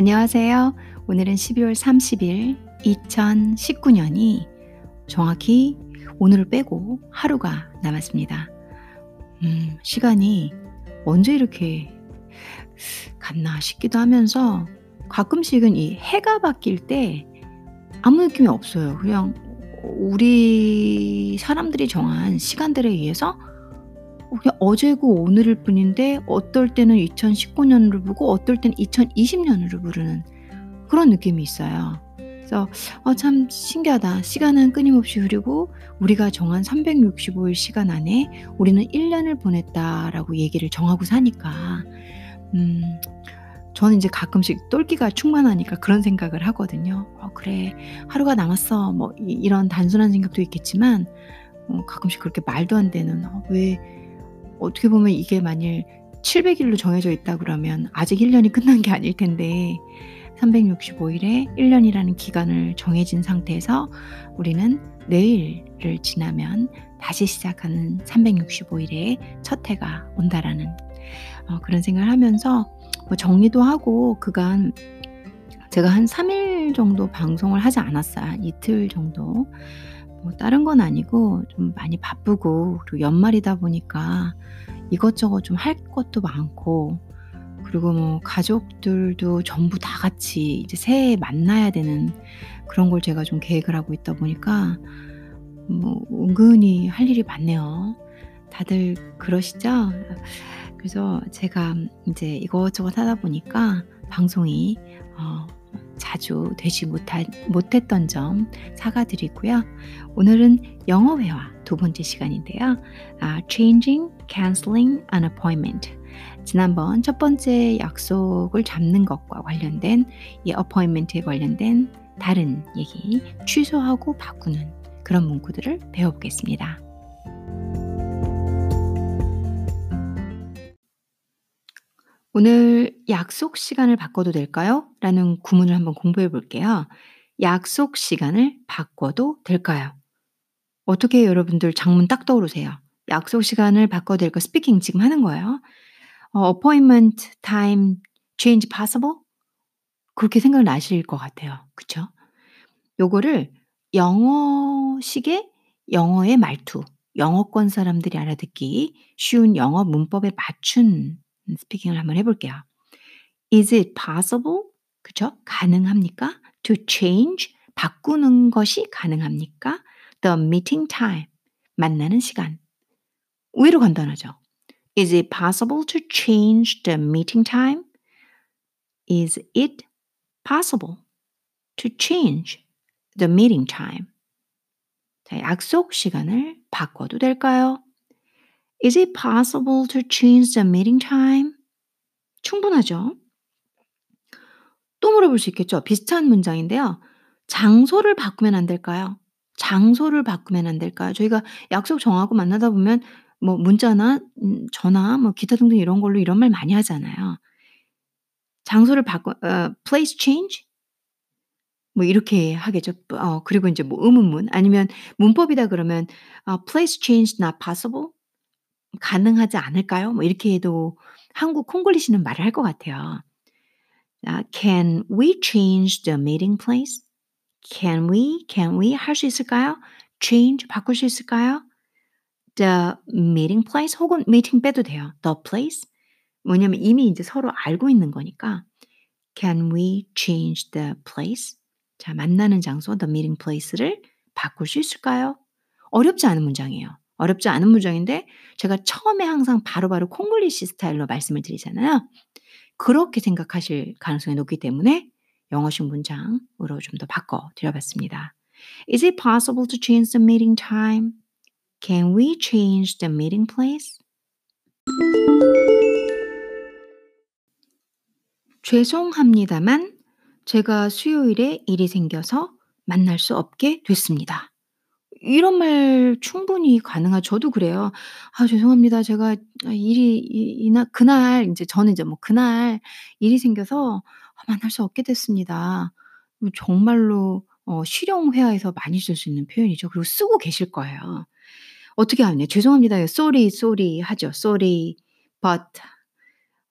안녕하세요. 오늘은 12월 30일 2019년이 정확히 오늘을 빼고 하루가 남았습니다. 음, 시간이 언제 이렇게 갔나 싶기도 하면서 가끔씩은 이 해가 바뀔 때 아무 느낌이 없어요. 그냥 우리 사람들이 정한 시간들에 의해서 그냥 어제고 오늘일 뿐인데 어떨 때는 2019년으로 보고 어떨 때는 2020년으로 부르는 그런 느낌이 있어요. 그래서 어, 참 신기하다. 시간은 끊임없이 흐르고 우리가 정한 365일 시간 안에 우리는 1년을 보냈다라고 얘기를 정하고 사니까 음, 저는 이제 가끔씩 똘끼가 충만하니까 그런 생각을 하거든요. 어, 그래 하루가 남았어. 뭐 이, 런 단순한 생각도 있겠지만 어, 가끔씩 그렇게 말도 안 되는 어, 왜 어떻게 보면 이게 만일 700일로 정해져 있다 그러면 아직 1년이 끝난 게 아닐 텐데 365일에 1년이라는 기간을 정해진 상태에서 우리는 내일을 지나면 다시 시작하는 365일의 첫 해가 온다라는 어, 그런 생각을 하면서 뭐 정리도 하고 그간 제가 한 3일 정도 방송을 하지 않았어요. 이틀 정도. 뭐 다른 건 아니고 좀 많이 바쁘고 그리고 연말이다 보니까 이것저것 좀 할 것도 많고 그리고 뭐 가족들도 전부 다 같이 이제 새해에 만나야 되는 그런 걸 제가 좀 계획을 하고 있다 보니까 뭐 은근히 할 일이 많네요. 다들 그러시죠? 그래서 제가 이제 이것저것 하다 보니까 방송이 어 자주 되지 못하, 못했던 점 사과드리고요. 오늘은 영어 회화 두 번째 시간인데요. 아, changing, canceling an appointment. 지난번 첫 번째 약속을 잡는 것과 관련된 이 appointment에 관련된 다른 얘기, 취소하고 바꾸는 그런 문구들을 배워보겠습니다. 오늘 약속 시간을 바꿔도 될까요? 라는 구문을 한번 공부해 볼게요. 약속 시간을 바꿔도 될까요? 어떻게 여러분들 장문 딱 떠오르세요? 약속 시간을 바꿔도 될까? 스피킹 지금 하는 거예요. 어, appointment time change possible? 그렇게 생각 나실 것 같아요. 그쵸? 요거를 영어식의 영어의 말투, 영어권 사람들이 알아듣기 쉬운 영어 문법에 맞춘 스피킹을 한번 해볼게요. Is it possible? 그죠? 가능합니까? To change, 바꾸는 것이 가능합니까? The meeting time, 만나는 시간. 의외로 간단하죠. Is it possible to change the meeting time? Is it possible to change the meeting time? 자, 약속 시간을 바꿔도 될까요? Is it possible to change the meeting time? 충분하죠. 또 물어볼 수 있겠죠. 비슷한 문장인데요. 장소를 바꾸면 안 될까요? 장소를 바꾸면 안 될까요? 저희가 약속 정하고 만나다 보면 뭐 문자나 음, 전화 뭐 기타 등등 이런 걸로 이런 말 많이 하잖아요. 장소를 바꿔 어, place change 뭐 이렇게 하겠죠. 어, 그리고 이제 뭐 의문문 아니면 문법이다 그러면 어, place change not possible 가능하지 않을까요? 뭐 이렇게 해도 한국 콩글리시는 말을 할 것 같아요. 자, can we change the meeting place? Can we? Can we? 할 수 있을까요? change 바꿀 수 있을까요? The meeting place 혹은 meeting 빼도 돼요. The place 뭐냐면 이미 이제 서로 알고 있는 거니까 Can we change the place? 자, 만나는 장소 the meeting place를 바꿀 수 있을까요? 어렵지 않은 문장이에요. 어렵지 않은 문장인데 제가 처음에 항상 바로바로 콩글리시 스타일로 말씀을 드리잖아요. 그렇게 생각하실 가능성이 높기 때문에 영어식 문장으로 좀 더 바꿔 드려봤습니다. Is it possible to change the meeting time? Can we change the meeting place? 죄송합니다만 제가 수요일에 일이 생겨서 만날 수 없게 됐습니다. 이런 말 충분히 가능하 저도 그래요. "아 죄송합니다. 제가 아 일이 이 이날 그날" 인제 저는 이제 뭐 "그날 일이 생겨서 아 만날 수 없게 됐습니다." 뭐 정말로 어 실용회화에서 많이 쓸 수 있는 표현이죠. 그리고 쓰고 계실 거예요. 어떻게 하냐 "죄송합니다." "sorry, sorry." 하죠. "sorry, but"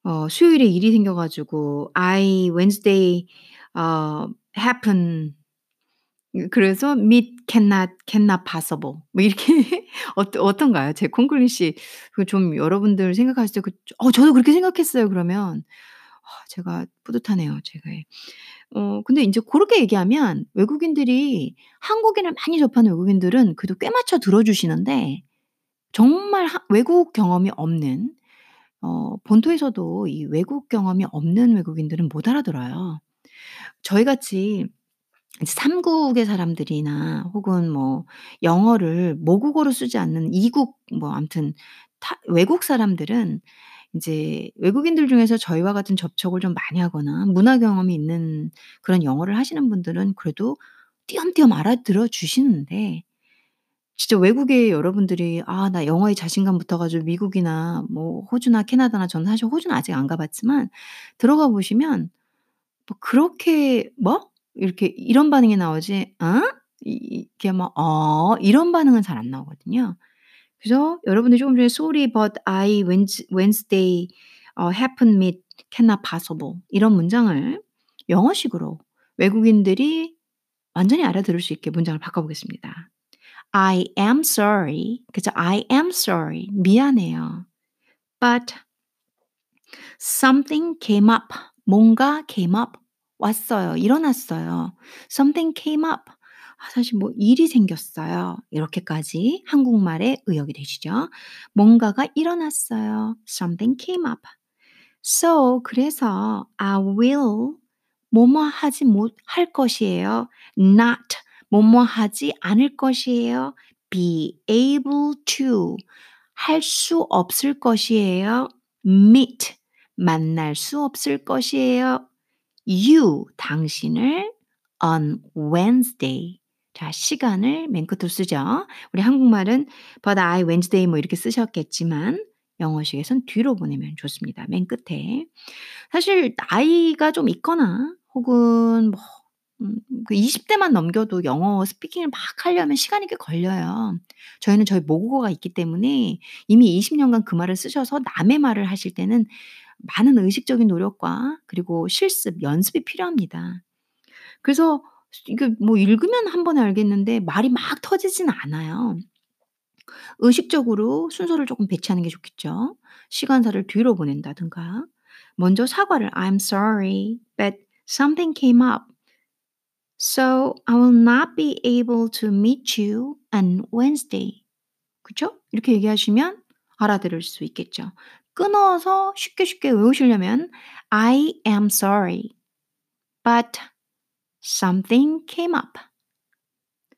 어 수요일에 일이 생겨 가지고 I Wednesday 어 happen 음 그래서 meet cannot cannot possible 뭐 이렇게 어떠 어떤가요? 제 콩글리시 그좀 여러분들 생각하실 때 그 어 저도 그렇게 생각했어요 그러면. 아 제가 뿌듯하네요 제가. 예. 어 근데 인제 고렇게 얘기하면 외국인들이 한국인을 많이 접하는 외국인들은 그래도 꽤 맞춰 들어 주시는데 정말 하 외국 경험이 없는 어 본토에서도 이 외국 경험이 없는 외국인들은 못 알아들어요. 저희 같이 이제 3 국의 사람들이나 혹은 뭐 영어를 모국어로 쓰지 않는 2 국 뭐 아무튼 타 외국 사람들은 인제 외국인들 중에서 저희와 같은 접촉을 좀 많이 하거나 문화 경험이 있는 그런 영어를 하시는 분들은 그래도 띄엄띄엄 알아들어 주시는데 진짜 외국의 여러분들이 아 나 영어에 자신감 붙어 가지고 미국이나 뭐 호주나 캐나다나 저는 사실 호주는 아직 안 가 봤지만 들어가 보시면 뭐 그렇게 "뭐?" 이렇게 이런 반응이 나오지 "어?" 이 이렇게 막 "어?" 이런 반응은 잘 안 나오거든요. 그래서 여러분들이 조금 전에 "Sorry but I Wednes Wednesday 어 happen meet cannot possible." 이런 문장을 영어식으로 외국인들이 완전히 알아들을 수 있게 문장을 바꿔 보겠습니다. I am sorry. 그죠? I am sorry. 미안해요. But something came up. 뭔가 came up. 왔어요. 일어났어요. Something came up. 아 사실 뭐 일이 생겼어요. 이렇게까지 한국말의 의역이 되시죠. 뭔가가 일어났어요. Something came up. So 그래서 I will 뭐뭐 하지 못할 것이에요. Not 뭐뭐 하지 않을 것이에요. Be able to 할 수 없을 것이에요. Meet 만날 수 없을 것이에요. You 당신을 on Wednesday 자 시간을 맨 끝으로 쓰죠. 우리 한국말은 but I Wednesday 뭐 이렇게 쓰셨겠지만 영어식에선 뒤로 보내면 좋습니다. 맨 끝에. 사실 나이가 좀 있거나 혹은 뭐음그20 대만 넘겨도 영어 스피킹을 막 하려면 시간이 꽤 걸려요. 저희는 저희 모국어가 있기 때문에 이미 20 년간 그 말을 쓰셔서 남의 말을 하실 때는 많은 의식적인 노력과 그리고 실습, 연습이 필요합니다. 그래서 이게 뭐 읽으면 한 번에 알겠는데 말이 막 터지진 않아요. 의식적으로 순서를 쪼끔 배치하는 게 좋겠죠. 시간사를 뒤로 보낸다든가 먼저 사과를 "I'm sorry, but something came up. So I will not be able to meet you on Wednesday." 그죠? 이렇게 얘기하시면 알아들을 수 있겠죠. 끊어서 쉽게 쉽게 외우시려면 I am sorry, but something came up.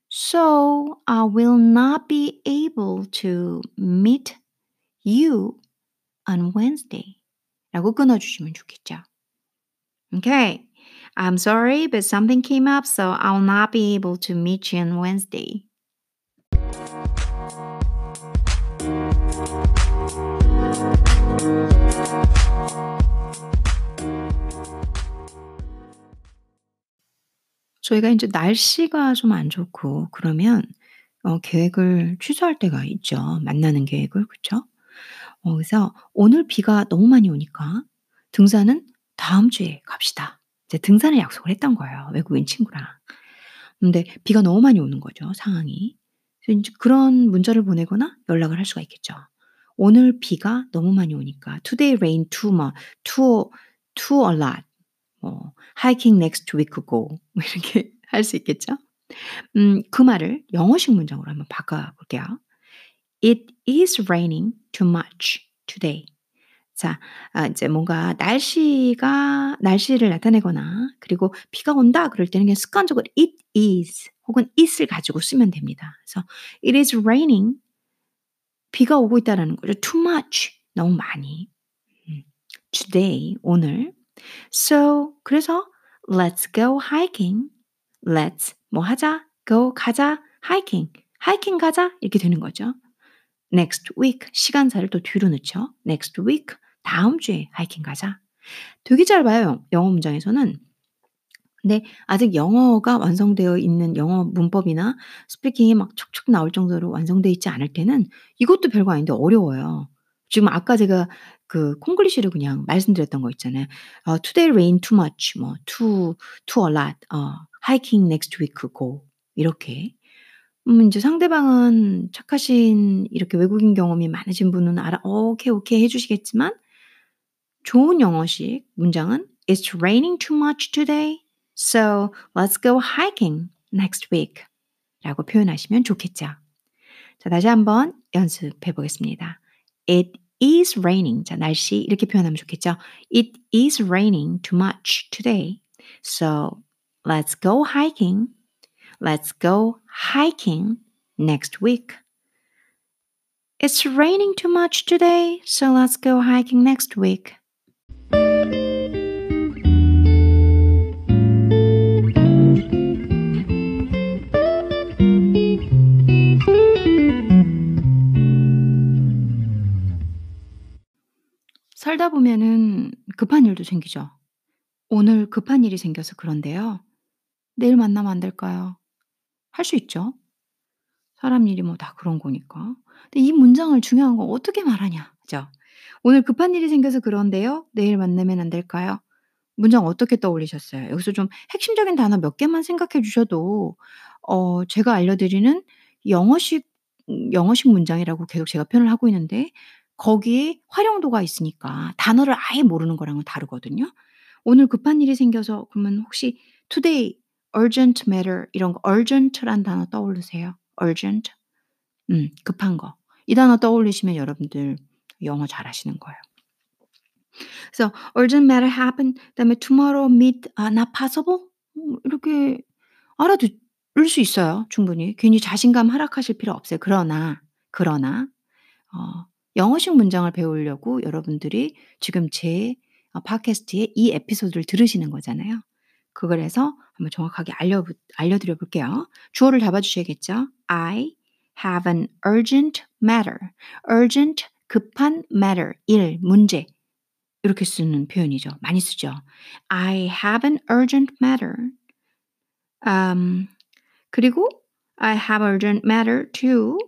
So I will not be able to meet you on Wednesday. 라고 끊어 주시면 좋겠죠. Okay. I'm sorry, but something came up, so I will not be able to meet you on Wednesday. 저희가 인제 날씨가 좀 안 좋고 그러면 어 계획을 취소할 때가 있죠, 만나는 계획을. 그쵸? 어 그래서 "오늘 비가 너무 많이 오니까 등산은 다음 주에 갑시다." 이제 등산을 약속을 했던 거예요, 외국인 친구랑. 근데 비가 너무 많이 오는 거죠, 상황이. 그래서 인제 그런 문자를 보내거나 연락을 할 수가 있겠죠. "오늘 비가 너무 많이 오니까 today rain too mu too too a lot." 뭐 "hiking next week go." 뭐 이렇게 할 수 있겠죠. 음 그 말을 영어식 문장으로 한번 바꿔 볼게요. "It is raining too much today." 자아 인제 뭔가 날씨가 날씨를 나타내거나 그리고 "비가 온다." 그럴 때는 그냥 습관적으로 it is 혹은 it을 가지고 쓰면 됩니다. 그래서 "It is raining." 비가 오고 있다라는 거죠. too much 너무 많이. 음 today 오늘. So 그래서 "Let's go hiking." Let's 뭐 하자, go 가자, hiking hiking 가자 이렇게 되는 거죠. Next week 시간사를 또 뒤로 넣죠. Next week 다음 주에 hiking 가자. 되게 짧아요, 영어 문장에서는. 근데 아직 영어가 완성되어 있는 영어 문법이나 스피킹이 막 촉촉 나올 정도로 완성되어 있지 않을 때는 이것도 별거 아닌데 어려워요. 지금 아까 제가 그 콩글리시로 그냥 말씀드렸던 거 있잖아요. 어 "Today rain too much." 뭐 "too too a lot." 어 "hiking next week go." 이렇게. 음 인제 상대방은 착하신 이렇게 외국인 경험이 많으신 분은 알아 "오케이, 오케이." 해 주시겠지만 좋은 영어식 문장은 "It's raining too much today, so let's go hiking next week." 라고 표현하시면 좋겠죠. 자 다시 한번 연습해 보겠습니다. It is raining. 자 날씨 이렇게 표현하면 좋겠죠. It is raining too much today, so let's go hiking. Let's go hiking next week. It's raining too much today, so let's go hiking next week. 살다 보면은 급한 일도 생기죠. 오늘 급한 일이 생겨서 그런데요. 내일 만나면 안 될까요? 할 수 있죠. 사람 일이 뭐 다 그런 거니까. 근데 이 문장을 중요한 건 어떻게 말하냐 죠. 오늘 급한 일이 생겨서 그런데요. 내일 만나면 안 될까요? 문장 어떻게 떠올리셨어요? 여기서 좀 핵심적인 단어 몇 개만 생각해 주셔도 어 제가 알려드리는 영어식 음 영어식 문장이라고 계속 제가 표현을 하고 있는데 거기에 활용도가 있으니까 단어를 아예 모르는 거랑은 다르거든요. 오늘 급한 일이 생겨서 그러면 혹시 today urgent matter 이런 거 urgent란 단어 떠오르세요? urgent. 음 급한 거. 이 단어 떠올리시면 여러분들 영어 잘하시는 거예요. 그래서 urgent matter happen 그다음에 tomorrow meet 아 not possible 음 이렇게 알아듣을 수 있어요 충분히. 괜히 자신감 하락하실 필요 없어요. 그러나, 그러나 어 영어식 문장을 배우려고 여러분들이 지금 제어 팟캐스트의 이 에피소드를 들으시는 거잖아요. 그걸 해서 한번 정확하게 알려 알려드려 볼게요. 주어를 잡아 주셔야겠죠. I have an urgent matter. urgent 급한 matter 일, 문제 이렇게 쓰는 표현이죠. 많이 쓰죠. I have an urgent matter. 음 그리고 I have urgent matter to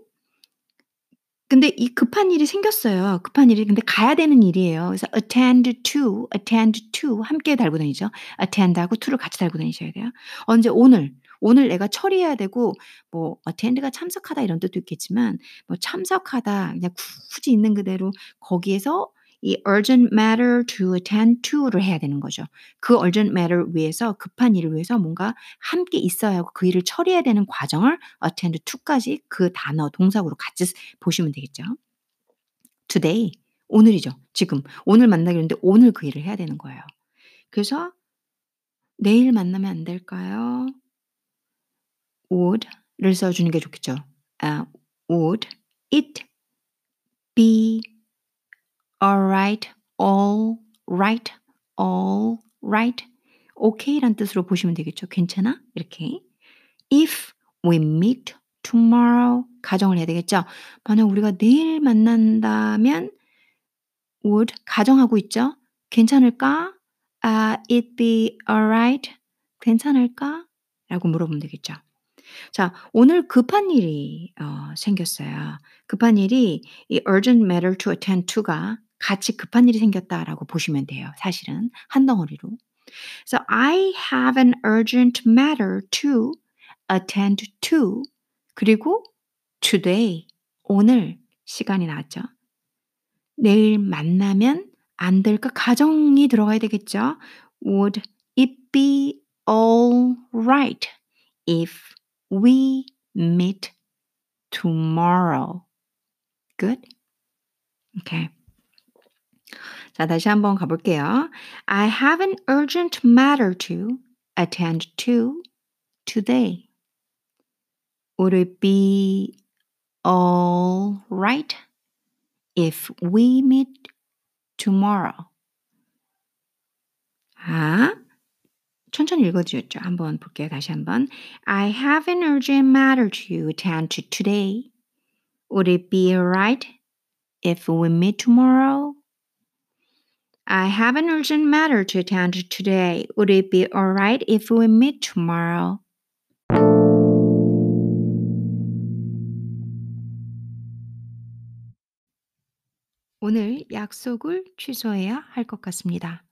근데 이 급한 일이 생겼어요. 급한 일이 근데 가야 되는 일이에요. 그래서 attend to, attend to 함께 달고 다니죠. attend하고 to를 같이 달고 다니셔야 돼요. 언제 오늘, 오늘 내가 처리해야 되고 뭐 attend가 참석하다 이런 뜻도 있겠지만 뭐 참석하다 그냥 굳이 있는 그대로 거기에서 이 urgent matter to attend to를 해야 되는 거죠. 그 urgent matter 위해서 급한 일을 위해서 뭔가 함께 있어야 하고 그 일을 처리해야 되는 과정을 attend to까지 그 단어 동사구로 같이 보시면 되겠죠. today 오늘이죠. 지금 오늘 만나기로 했는데 오늘 그 일을 해야 되는 거예요. 그래서 내일 만나면 안 될까요? would를 써 주는 게 좋겠죠. 아 would it be alright, all right, all right. 오케이란 뜻으로 보시면 되겠죠. 괜찮아? 이렇게. If we meet tomorrow 가정을 해야 되겠죠. 만약 우리가 내일 만난다면 would 가정하고 있죠. 괜찮을까? Uh, it be alright? 괜찮을까? 라고 물어보면 되겠죠. 자, 오늘 급한 일이 어, 생겼어요. 급한 일이 이 urgent matter to attend to가 같이 급한 일이 생겼다라고 보시면 돼요. 사실은 한 덩어리로. So I have an urgent matter to attend to. 그리고 today 오늘 시간이 나왔죠. 내일 만나면 안 될까? 가정이 들어가야 되겠죠. Would it be all right if we meet tomorrow? Good? Okay. 자, 다시 한번 가볼게요. I have an urgent matter to attend to today. Would it be all right if we meet tomorrow? 아, 천천히 읽어주셨죠? 한번 볼게요. 다시 한번. I have an urgent matter to attend to today. Would it be alright if we meet tomorrow? I have an urgent matter to attend to today. Would it be alright if we meet tomorrow? 오늘 약속을 취소해야 할 것 같습니다.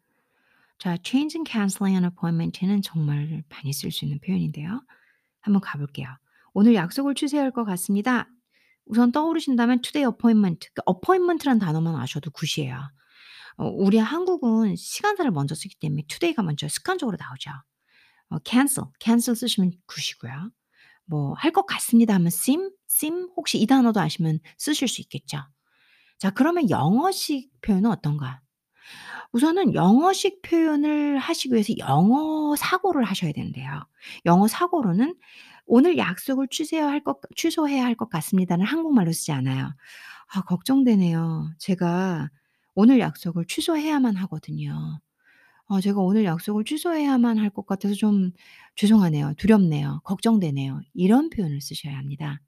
자, change and canceling an appointment는 정말 많이 쓸 수 있는 표현인데요. 한번 가볼게요. 오늘 약속을 취소해야 할것 같습니다. 우선 떠오르신다면 today appointment, 그 appointment라는 단어만 아셔도 굿이에요. 어, 우리 한국은 시간사를 먼저 쓰기 때문에 today가 먼저 습관적으로 나오죠. 어, cancel, cancel 쓰시면 굿이고요. 뭐 할 것 같습니다 하면 seem, seem 혹시 이 단어도 아시면 쓰실 수 있겠죠. 자, 그러면 영어식 표현은 어떤가? 우선은 영어식 표현을 하시기 위해서 영어 사고를 하셔야 되는데요. 영어 사고로는 오늘 약속을 취소해야 할 것, 취소해야 할 것 같습니다는 한국말로 쓰지 않아요. 아, 걱정되네요. 제가 오늘 약속을 취소해야만 하거든요. 어, 제가 오늘 약속을 취소해야만 할 것 같아서 좀 죄송하네요. 두렵네요. 걱정되네요. 이런 표현을 쓰셔야 합니다.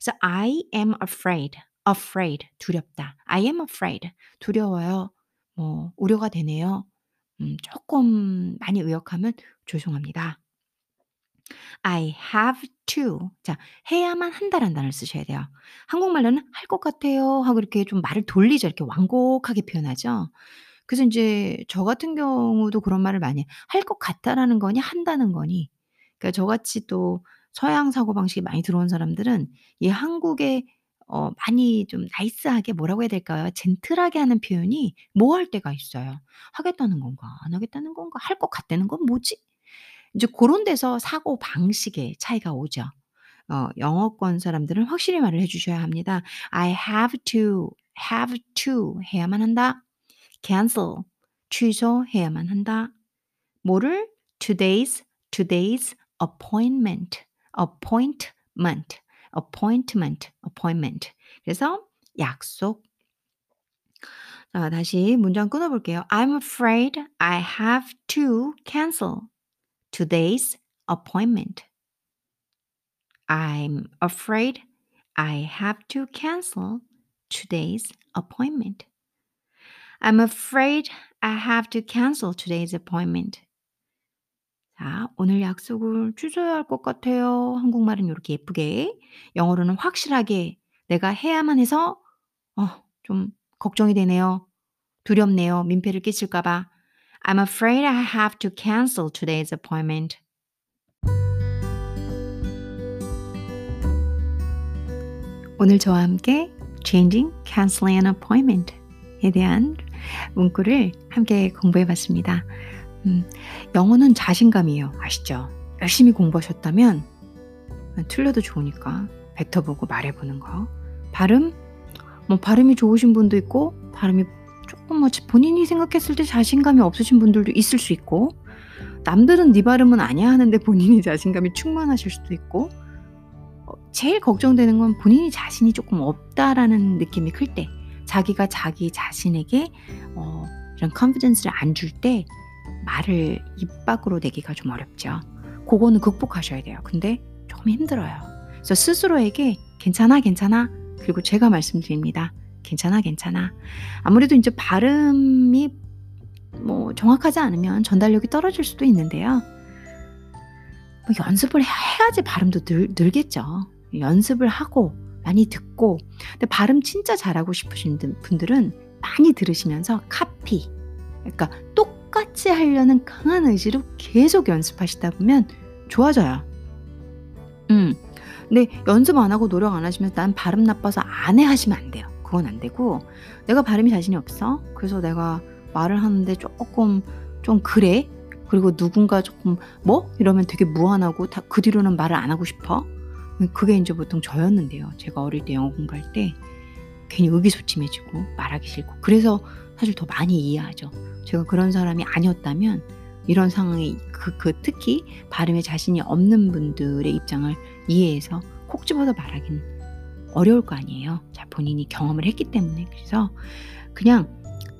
그래서 I am afraid, afraid, 두렵다. I am afraid, 두려워요. 뭐 우려가 되네요. 음, 조금 많이 의역하면 죄송합니다. I have to. 자, 해야만 한다라는 단어를 쓰셔야 돼요. 한국말로는 할 것 같아요 하고 이렇게 좀 말을 돌리죠. 이렇게 완곡하게 표현하죠. 그래서 인제 저 같은 경우도 그런 말을 많이 해요. 할 것 같다라는 거니 한다는 거니. 그러니까 저같이 또 서양 사고방식이 많이 들어온 사람들은 이 한국의 어 많이 좀 나이스하게 뭐라고 해야 될까요? 젠틀하게 하는 표현이 모호할 때가 있어요. 하겠다는 건가? 안 하겠다는 건가? 할 것 같다는 건 뭐지? 인제 고런 데서 사고 방식의 차이가 오죠. 어 영어권 사람들은 확실히 말을 해 주셔야 합니다. I have to, have to 해야만 한다. cancel 취소해야만 한다. 뭐를? today's, today's appointment, appointment, appointment, appointment. 그래서 약속. 자, 다시 문장 끊어 볼게요. I'm afraid I have to cancel today's appointment. I'm afraid I have to cancel today's appointment. I'm afraid I have to cancel today's appointment. 자, 오늘 약속을 취소해야 할 것 같아요. 한국말은 이렇게 예쁘게, 영어로는 확실하게 내가 해야만 해서 어, 좀 걱정이 되네요. 두렵네요. 민폐를 끼칠까 봐. I'm afraid I have to cancel today's appointment. 오늘 저와 함께 changing, canceling an appointment에 대한 문구를 함께 공부해 봤습니다. 음, 영어는 자신감이에요. 아시죠? 열심히 공부하셨다면 틀려도 좋으니까 뱉어보고 말해보는 거. 발음, 뭐 발음이 좋으신 분도 있고 발음이 조금 뭐 본인이 생각했을 때 자신감이 없으신 분들도 있을 수 있고 남들은 네 발음은 아니야 하는데 본인이 자신감이 충만하실 수도 있고 어, 제일 걱정되는 건 본인이 자신이 조금 없다라는 느낌이 클 때 자기가 자기 자신에게 어, 이런 컨피던스를 안 줄 때 말을 입 밖으로 내기가 좀 어렵죠. 그거는 극복하셔야 돼요. 근데 조금 힘들어요. 그래서 스스로에게 괜찮아, 괜찮아. 그리고 제가 말씀드립니다. 괜찮아, 괜찮아. 아무래도 이제 발음이 뭐 정확하지 않으면 전달력이 떨어질 수도 있는데요. 뭐 연습을 해야지 발음도 늘, 늘겠죠. 연습을 하고 많이 듣고 근데 발음 진짜 잘하고 싶으신 분들은 많이 들으시면서 카피 그러니까 똑같이 하려는 강한 의지로 계속 연습하시다 보면 좋아져요. 음. 근데 연습 안 하고 노력 안 하시면 난 발음 나빠서 안 해 하시면 안 돼요. 그건 안 되고 내가 발음이 자신이 없어. 그래서 내가 말을 하는데 조금 좀 그래. 그리고 누군가 조금 뭐 이러면 되게 무안하고 다 그 뒤로는 말을 안 하고 싶어. 그게 이제 보통 저였는데요. 제가 어릴 때 영어 공부할 때 괜히 의기소침해지고 말하기 싫고 그래서 사실 더 많이 이해하죠. 제가 그런 사람이 아니었다면 이런 상황에 그, 그 특히 발음에 자신이 없는 분들의 입장을 이해해서 콕 집어서 말하긴 어려울 거 아니에요. 자, 본인이 경험을 했기 때문에. 그래서 그냥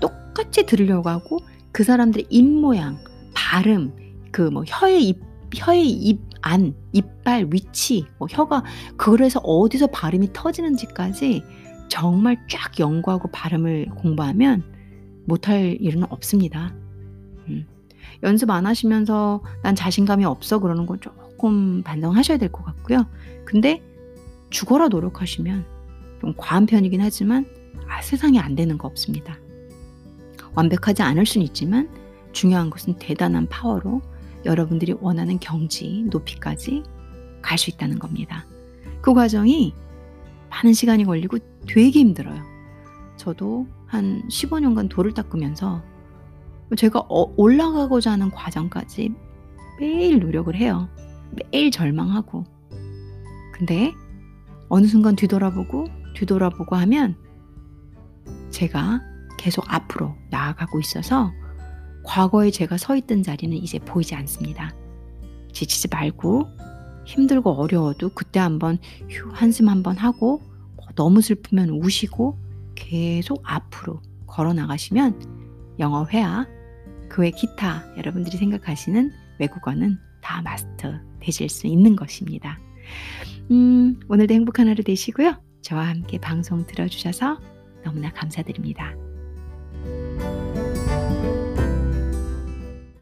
똑같이 들으려고 하고 그 사람들의 입 모양, 발음, 그 뭐 혀의 입, 혀의 입 안, 이빨 위치, 뭐 혀가 그래서 어디서 발음이 터지는지까지 정말 쫙 연구하고 발음을 공부하면 못할 일은 없습니다. 음. 연습 안 하시면서 난 자신감이 없어 그러는 건 조금 반성하셔야 될 것 같고요. 근데 죽어라 노력하시면 좀 과한 편이긴 하지만 아, 세상에 안 되는 거 없습니다. 완벽하지 않을 수는 있지만 중요한 것은 대단한 파워로 여러분들이 원하는 경지, 높이까지 갈 수 있다는 겁니다. 그 과정이 많은 시간이 걸리고 되게 힘들어요. 저도 한 15년간 돌을 닦으면서 제가 어, 올라가고자 하는 과정까지 매일 노력을 해요. 매일 절망하고. 근데 어느 순간 뒤돌아보고 뒤돌아보고 하면 제가 계속 앞으로 나아가고 있어서 과거에 제가 서 있던 자리는 이제 보이지 않습니다. 지치지 말고 힘들고 어려워도 그때 한번 휴 한숨 한번 하고 뭐 너무 슬프면 우시고 계속 앞으로 걸어 나가시면 영어 회화 그외 기타 여러분들이 생각하시는 외국어는 다 마스터 되실 수 있는 것입니다. 음, 오늘도 행복한 하루 되시고요. 저와 함께 방송 들어주셔서 너무나 감사드립니다.